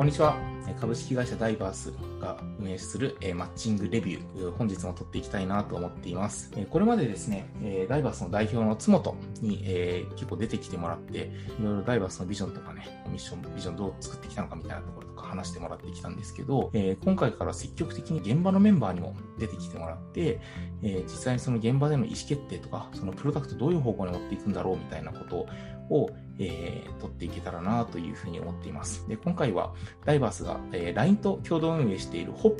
こんにちは。株式会社ダイバースが運営するマッチングレビュー、本日も撮っていきたいなと思っています。これまでですね、ダイバースの代表の津本に結構出てきてもらって、いろいろダイバースのビジョンとかね、ミッション、ビジョンどう作ってきたのかみたいなところとか話してもらってきたんですけど、今回から積極的に現場のメンバーにも出てきてもらって、実際にその現場での意思決定とか、そのプロダクトどういう方向に持っていくんだろうみたいなことを、えー、取っていけたらなというふうに思っています。で、今回はダイバースが、えー、LINE と共同運営している HOP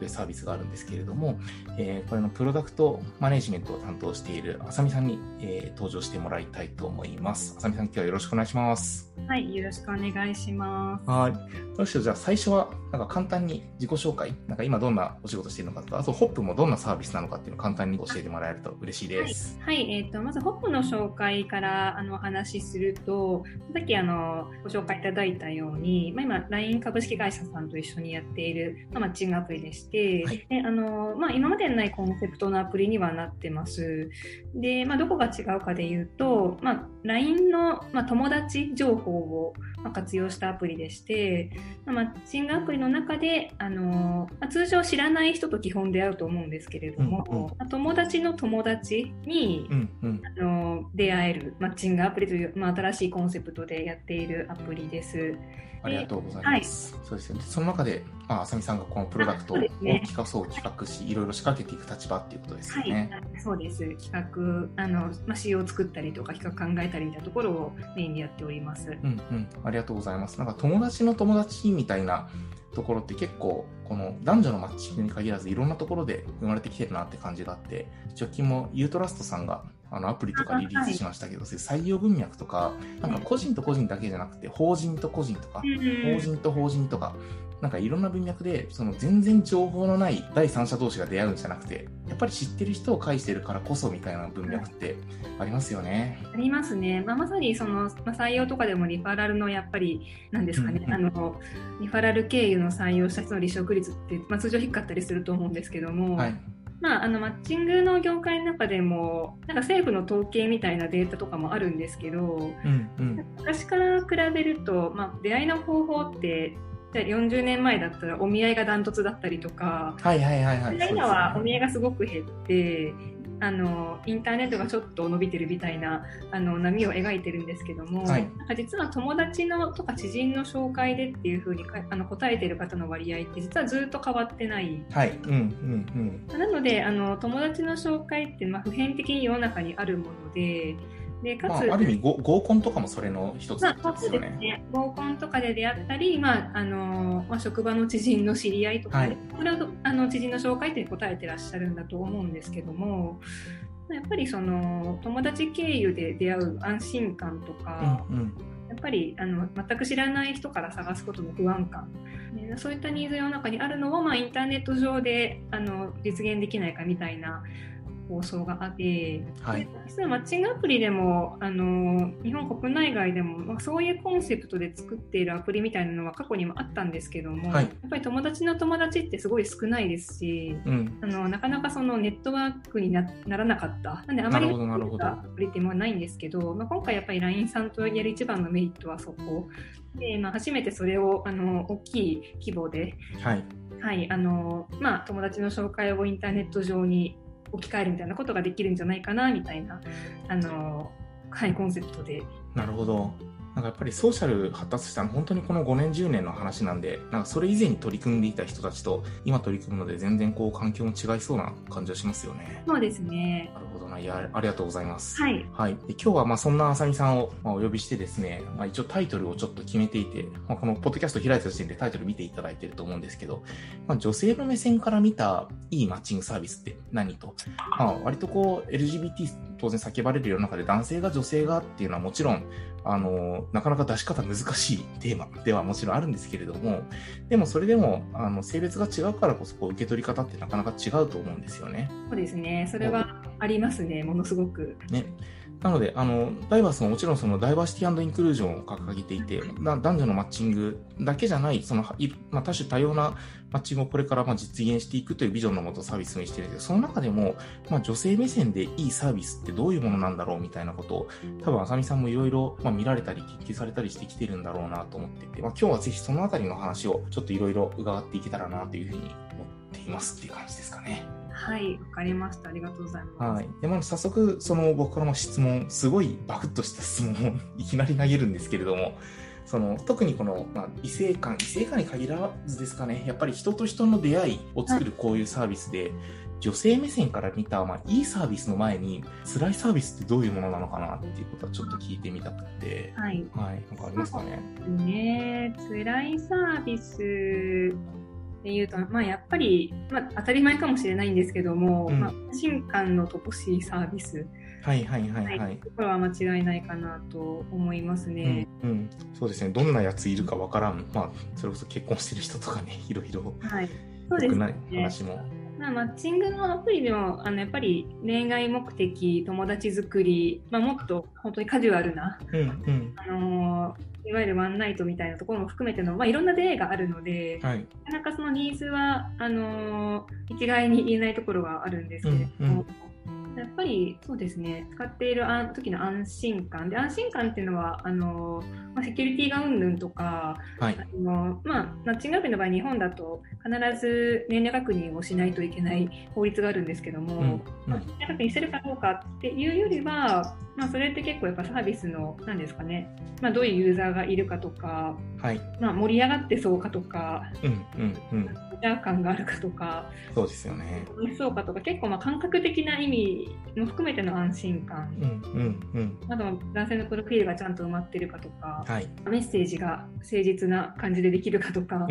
というサービスがあるんですけれども、えー、これのプロダクトマネジメントを担当しているあさみさんに、えー、登場してもらいたいと思います。あさみさん、今日はよろしくお願いします。はい、よろしくお願いします。はい。どうしよう、じゃあ最初は、なんか簡単に自己紹介、なんか今どんなお仕事しているのかと、あと HOP もどんなサービスなのかっていうのを簡単に教えてもらえると嬉しいです。はい、はい、えっ、ー、と、まず HOP の紹介からあのお話しすると、さっきあのご紹介いただいたように、まあ、今 LINE 株式会社さんと一緒にやっている、まあ、マッチングアプリでして、はい、であのまあ、今までにないコンセプトのアプリにはなってます。で、まあ、どこが違うかで言うと、まあ、LINE の、まあ、友達情報を活用したアプリでして、まあ、マッチングアプリの中であの、まあ、通常知らない人と基本出会うと思うんですけれども、うんうん。まあ、友達の友達に、うんうん、あの出会えるマッチングアプリという、まあ、新しいコンセプトでやっているアプリです。ありがとうございます。はい、そうですね。その中で、まあ、あさみさんがこのプロダクトを企画そう企画し、いろいろ仕掛けていく立場っていうことですよね。はい、そうです。企画、あの、まあ、仕様を作ったりとか、企画考えたりみたいなところをメインでやっております。うんうん。ありがとうございます。なんか友達の友達みたいなところって結構、この男女のマッチングに限らずいろんなところで生まれてきてるなって感じがあって、直近もユートラストさんがあのアプリとかリリースしましたけど、はい、採用文脈とか、なんか個人と個人だけじゃなくて、法人と個人とか、法人と法人とか、なんかいろんな文脈で、その全然情報のない第三者同士が出会うんじゃなくて、やっぱり知ってる人を介してるからこそみたいな文脈ってありますよね。ありますね。まあ、まさにその、まあ、採用とかでもリファラルのやっぱり、なんですかね、うんうん、あの、リファラル経由の採用した人の離職率って、まあ、通常低かったりすると思うんですけども、はいまあ、あのマッチングの業界の中でもなんか政府の統計みたいなデータとかもあるんですけど、うんうん、昔から比べると、まあ、出会いの方法ってじゃあ40年前だったらお見合いがダントツだったりとか、はいはいはいはい、今はお見合いがすごく減って、あのインターネットがちょっと伸びてるみたいなあの波を描いてるんですけども、はい、なんか実は友達のとか知人の紹介でっていうふうにあの答えてる方の割合って実はずっと変わってない。はいうんうんうん、なのであの友達の紹介ってまあ普遍的に世の中にあるもので。でかつ、まあ、ある意味合コンとかもそれの一つですよね。ね。合コンとかで出会ったり、まああのまあ、職場の知人の知り合いとか、はい、これをあの知人の紹介って答えてらっしゃるんだと思うんですけどもやっぱりその友達経由で出会う安心感とか、うんうん、やっぱりあの全く知らない人から探すことの不安感、ね、そういったニーズ世の中にあるのを、まあ、インターネット上であの実現できないかみたいな放送があって、はい、実はマッチングアプリでもあの日本国内外でも、まあ、そういうコンセプトで作っているアプリみたいなのは過去にもあったんですけども、はい、やっぱり友達の友達ってすごい少ないですし、うん、あのなかなかそのネットワークにならなかった。なんであまりアプリってもないんですけど、まあ、今回やっぱり LINE さんとやる一番のメリットはそこ。で、まあ、初めてそれをあの大きい規模で、はい。はいあのまあ、友達の紹介をインターネット上に置き換えるみたいなことができるんじゃないかなみたいなあの、はい、コンセプトで。なるほど。なんかやっぱりソーシャル発達したの本当にこの5年10年の話なんで、なんかそれ以前に取り組んでいた人たちと今取り組むので全然こう環境も違いそうな感じはしますよね。そうですね。なるほどな。いや、ありがとうございます。はい。はい。で今日はまあそんなあさみさんをまあお呼びしてですね、まあ一応タイトルをちょっと決めていて、まあこのポッドキャスト開いた時点でタイトル見ていただいてると思うんですけど、まあ女性の目線から見たいいマッチングサービスって何と、まあ割とこう LGBT 当然叫ばれる世の中で男性が女性がっていうのはもちろんあの、なかなか出し方難しいテーマではもちろんあるんですけれども、でもそれでも、あの、性別が違うからこそ、こう、受け取り方ってなかなか違うと思うんですよね。そうですね。それはありますね、ものすごく。ね。なので、あの、ダイバースももちろんそのダイバーシティインクルージョンを掲げていて、男女のマッチングだけじゃない、その、まあ、多種多様なマッチングをこれからまあ実現していくというビジョンのもとサービスにしてるんですけど、その中でも、まあ、女性目線でいいサービスってどういうものなんだろうみたいなことを、多分、あさみさんもいろいろ見られたり、研究されたりしてきてるんだろうなと思っていて、まあ、今日はぜひそのあたりの話をちょっといろいろ伺っていけたらなというふうにっていますっていう感じですかね。はい、わかりました。ありがとうございます。はい。で、まあ、早速、その僕からの質問、すごいバクッとした質問をいきなり投げるんですけれども、その特にこの、まあ、異性間、異性間に限らずですかね、やっぱり人と人の出会いを作るこういうサービスで、はい、女性目線から見た、まあ、いいサービスの前に、辛いサービスってどういうものなのかなっていうことはちょっと聞いてみたくて、はい。はい。なんかありますかね？ね辛いサービスでいうと、まあ、やっぱり、まあ、当たり前かもしれないんですけども、うん、まあ、安心感の乏しいサービス。はいはいはいはい。はい、ところは間違いないかなと思いますね。うん、うん、そうですね。どんなやついるかわからん。まあ、それこそ結婚してる人とかね、いろいろ。はい。そうですね。話も。まあ、マッチングのアプリでもあのやっぱり恋愛目的友達作り、まあ、もっと本当にカジュアルな、うんうん、あのいわゆるワンナイトみたいなところも含めての、まあ、いろんな出会いがあるので、はい、なかなかそのニーズはあの一概に言えないところがあるんですけれども、うんうんやっぱりそうですね。使っている時の安心感。で安心感っていうのはあの、まあ、セキュリティがうんぬんとか、はい、あのまあ、マッチングアプリの場合日本だと必ず年齢確認をしないといけない法律があるんですけども、うんうん。まあ、年齢確認するかどうかっていうよりは、まあ、それって結構やっぱサービスの何ですかね、まあ、どういうユーザーがいるかとか、はい。まあ、盛り上がってそうかとか、うんうんうんジャー感があるかとか、そうですよね。そうかとか、結構まあ感覚的な意味も含めての安心感、うんうんうん、あとは男性のプロフィールがちゃんと埋まってるかとか、はい、メッセージが誠実な感じでできるかとか、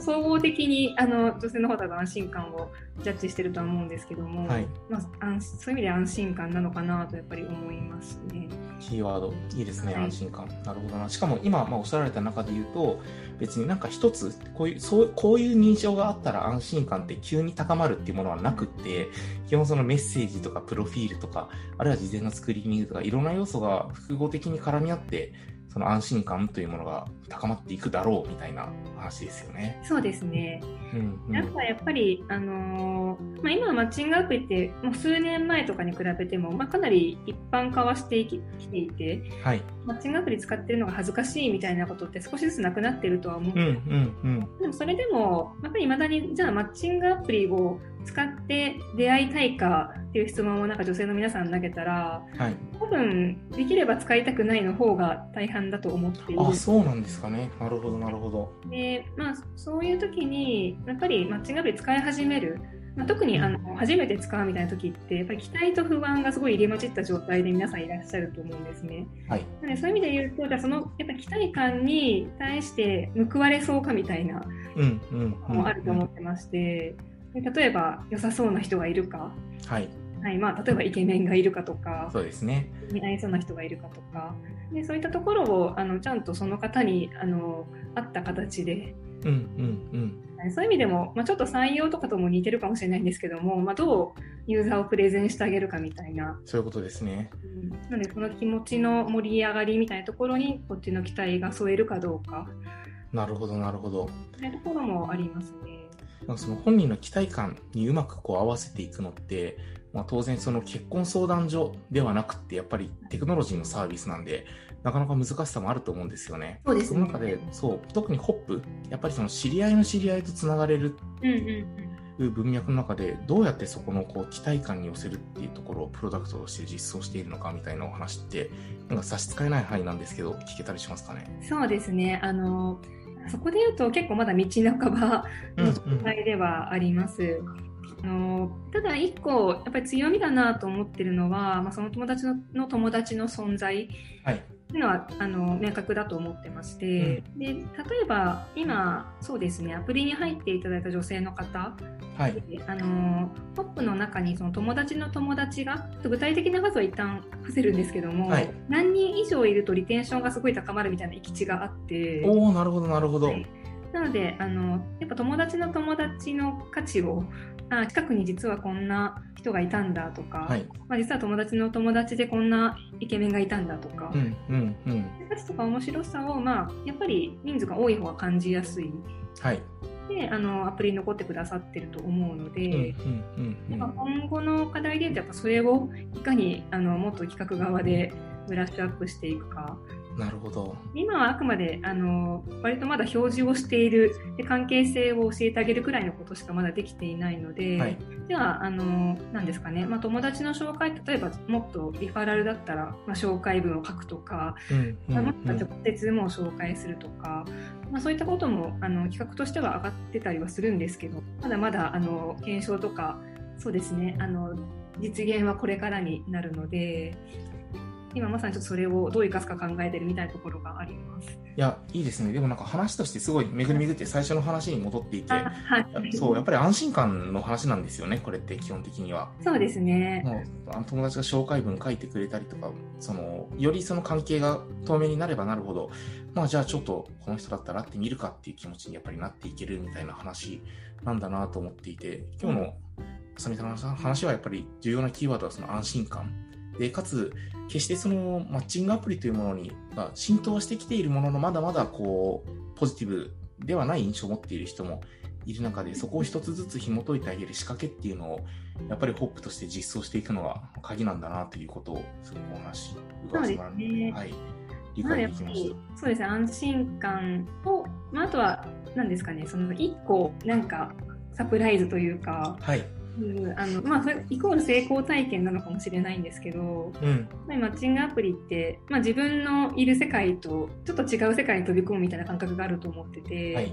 総合的にあの女性の方が安心感をジャッジしてるとは思うんですけども、はい、まあ、そういう意味で安心感なのかなとやっぱり思いますね。キーワードいいですね、はい、安心感。なるほどな。しかも今、まあ、おっしゃられた中で言うと、別になんか一つこういうそうこういう認証があったら安心感って急に高まるっていうものはなくって基本そのメッセージとかプロフィールとかあるいは事前のスクリーニングとかいろんな要素が複合的に絡み合ってその安心感というものが高まっていくだろうみたいな話ですよね。そうですね。うんうん、やっぱやっぱり、あのー、まあ、今はマッチングアプリってもう数年前とかに比べても、まあ、かなり一般化はしてきていて、はい、マッチングアプリ使ってるのが恥ずかしいみたいなことって少しずつなくなってるとは思うんですけど、うんうんうん、でもそれでもやっぱりいまだにじゃあマッチングアプリを使って出会いたいかっていう質問をなんか女性の皆さん投げたら、はい、多分できれば使いたくないの方が大半だと思っている。あそうなんですかね。なるほどなるほど。でまあそういう時にやっぱりマッチングアプリ使い始める。まあ、特にあの初めて使うみたいな時ってやっぱり期待と不安がすごい入れ混じった状態で皆さんいらっしゃると思うんですね。はい、なのでそういう意味で言うとじゃあそのやっぱ期待感に対して報われそうかみたいなのもあると思ってまして。うんうん例えば良さそうな人がいるか、はい。はいまあ、例えばイケメンがいるかとか。そうですね。似合いそうな人がいるかとか。でそういったところをあのちゃんとその方にあの合った形で、うんうんうん、そういう意味でも、まあ、ちょっと採用とかとも似てるかもしれないんですけども、まあ、どうユーザーをプレゼンしてあげるかみたいな。そういうことですね、うん、なのでその気持ちの盛り上がりみたいなところにこっちの期待が添えるかどうか。なるほどなるほど。そういうところもありますねその本人の期待感にうまくこう合わせていくのって、まあ、当然その結婚相談所ではなくてやっぱりテクノロジーのサービスなんでなかなか難しさもあると思うんですよね。そうです、ね、その中でそう特にホップやっぱりその知り合いの知り合いとつながれる。うんうんいう文脈の中でどうやってそこのこう期待感に寄せるっていうところをプロダクトとして実装しているのかみたいなお話ってなんか差し支えない範囲なんですけど聞けたりしますかね？そうですねあのそこで言うと結構まだ道半ばの状態ではあります。うんうん、あのただ一個やっぱり強みだなと思ってるのは、まあ、その友達のの友達の存在、はいっていうのはあの明確だと思ってまして、うん、で例えば今そうですねアプリに入っていただいた女性の方、はい、あのポップの中にその友達の友達が具体的な数は一旦伏せるんですけども、はい、何人以上いるとリテンションがすごい高まるみたいな行き地があっておおなるほどなるほど、はいなのであのやっぱ友達の友達の価値をあ近くに実はこんな人がいたんだとか、はい、まあ、実は友達の友達でこんなイケメンがいたんだとか、うんうんうん、価値とか面白さを、まあ、やっぱり人数が多い方が感じやすい。はい。であのアプリに残ってくださってると思うので、今後の課題でやっぱそれをいかにあのもっと企画側でブラッシュアップしていくか。なるほど。今はあくまであの割とまだ表示をしているで関係性を教えてあげるくらいのことしかまだできていないので、はい、じゃああのなんですかね、まあ、友達の紹介例えばもっとリファラルだったら、まあ、紹介文を書くとか、うんうんうん、もっと直接も紹介するとか、まあ、そういったこともあの企画としては上がってたりはするんですけどまだまだあの検証とかそうですね。あの実現はこれからになるので今まさにちょっとそれをどう生かすか考えてるみたいなところがあります。いや、いいですね。でもなんか話としてすごい巡り巡って最初の話に戻っていて、はい、そう、やっぱり安心感の話なんですよね、これって基本的には。そうですね。もうあの友達が紹介文書いてくれたりとか、その、よりその関係が透明になればなるほど、まあじゃあちょっとこの人だったらって見るかっていう気持ちにやっぱりなっていけるみたいな話なんだなと思っていて、今日の、あさみさんの話はやっぱり重要なキーワードはその安心感。で、かつ、決してそのマッチングアプリというものに、まあ、浸透してきているものの、まだまだこう、ポジティブではない印象を持っている人もいる中で、そこを一つずつ紐解いてあげる仕掛けっていうのを、やっぱりホップとして実装していくのが鍵なんだなということを、すごくお話伺わせてもらって、ね、はい。理解できました。そうですね、安心感と、まあ、あとは、何ですかね、その一個、なんか、サプライズというか、はい。あのまあ、イコール成功体験なのかもしれないんですけど、うん、マッチングアプリって、まあ、自分のいる世界とちょっと違う世界に飛び込むみたいな感覚があると思ってて、はい、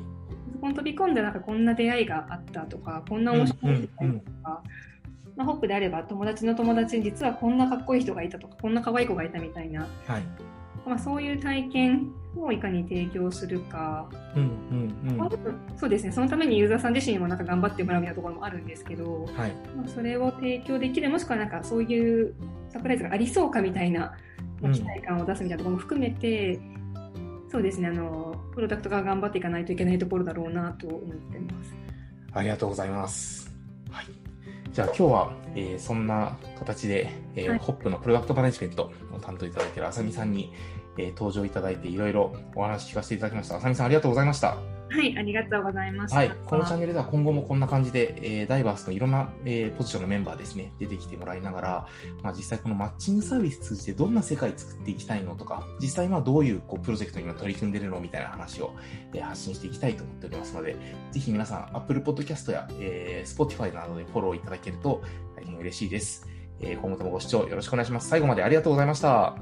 そこに飛び込んでなんかこんな出会いがあったとかこんな面白い世界とか、まあ、ホップであれば友達の友達に実はこんなかっこいい人がいたとかこんな可愛い子がいたみたいな、はい。まあ、そういう体験をいかに提供するか、うんうんうん、そうですね。そのためにユーザーさん自身もなんか頑張ってもらうみたいなところもあるんですけど、はい。まあ、それを提供できるもしくはなんかそういうサプライズがありそうかみたいな期待感を出すみたいなところも含めて、うん、そうですね。あのプロダクトが頑張っていかないといけないところだろうなと思ってます。ありがとうございます。はい、じゃあ今日は、えー、そんな形で、えーはい、ホップのプロダクトマネジメントを担当いただいているあさみさんに、えー、登場いただいていろいろお話聞かせていただきました。あさみさんありがとうございました。はい、ありがとうございます。はい、このチャンネルでは今後もこんな感じで、えー、ダイバースのいろんな、えー、ポジションのメンバーですね、出てきてもらいながら、まあ、実際このマッチングサービス通じてどんな世界作っていきたいのとか、実際今どういうこうプロジェクトに今取り組んでるのみたいな話を、えー、発信していきたいと思っておりますので、ぜひ皆さん Apple Podcast や、えー、Spotify などでフォローいただけると大変嬉しいです。えー、今後ともご視聴よろしくお願いします。最後までありがとうございました。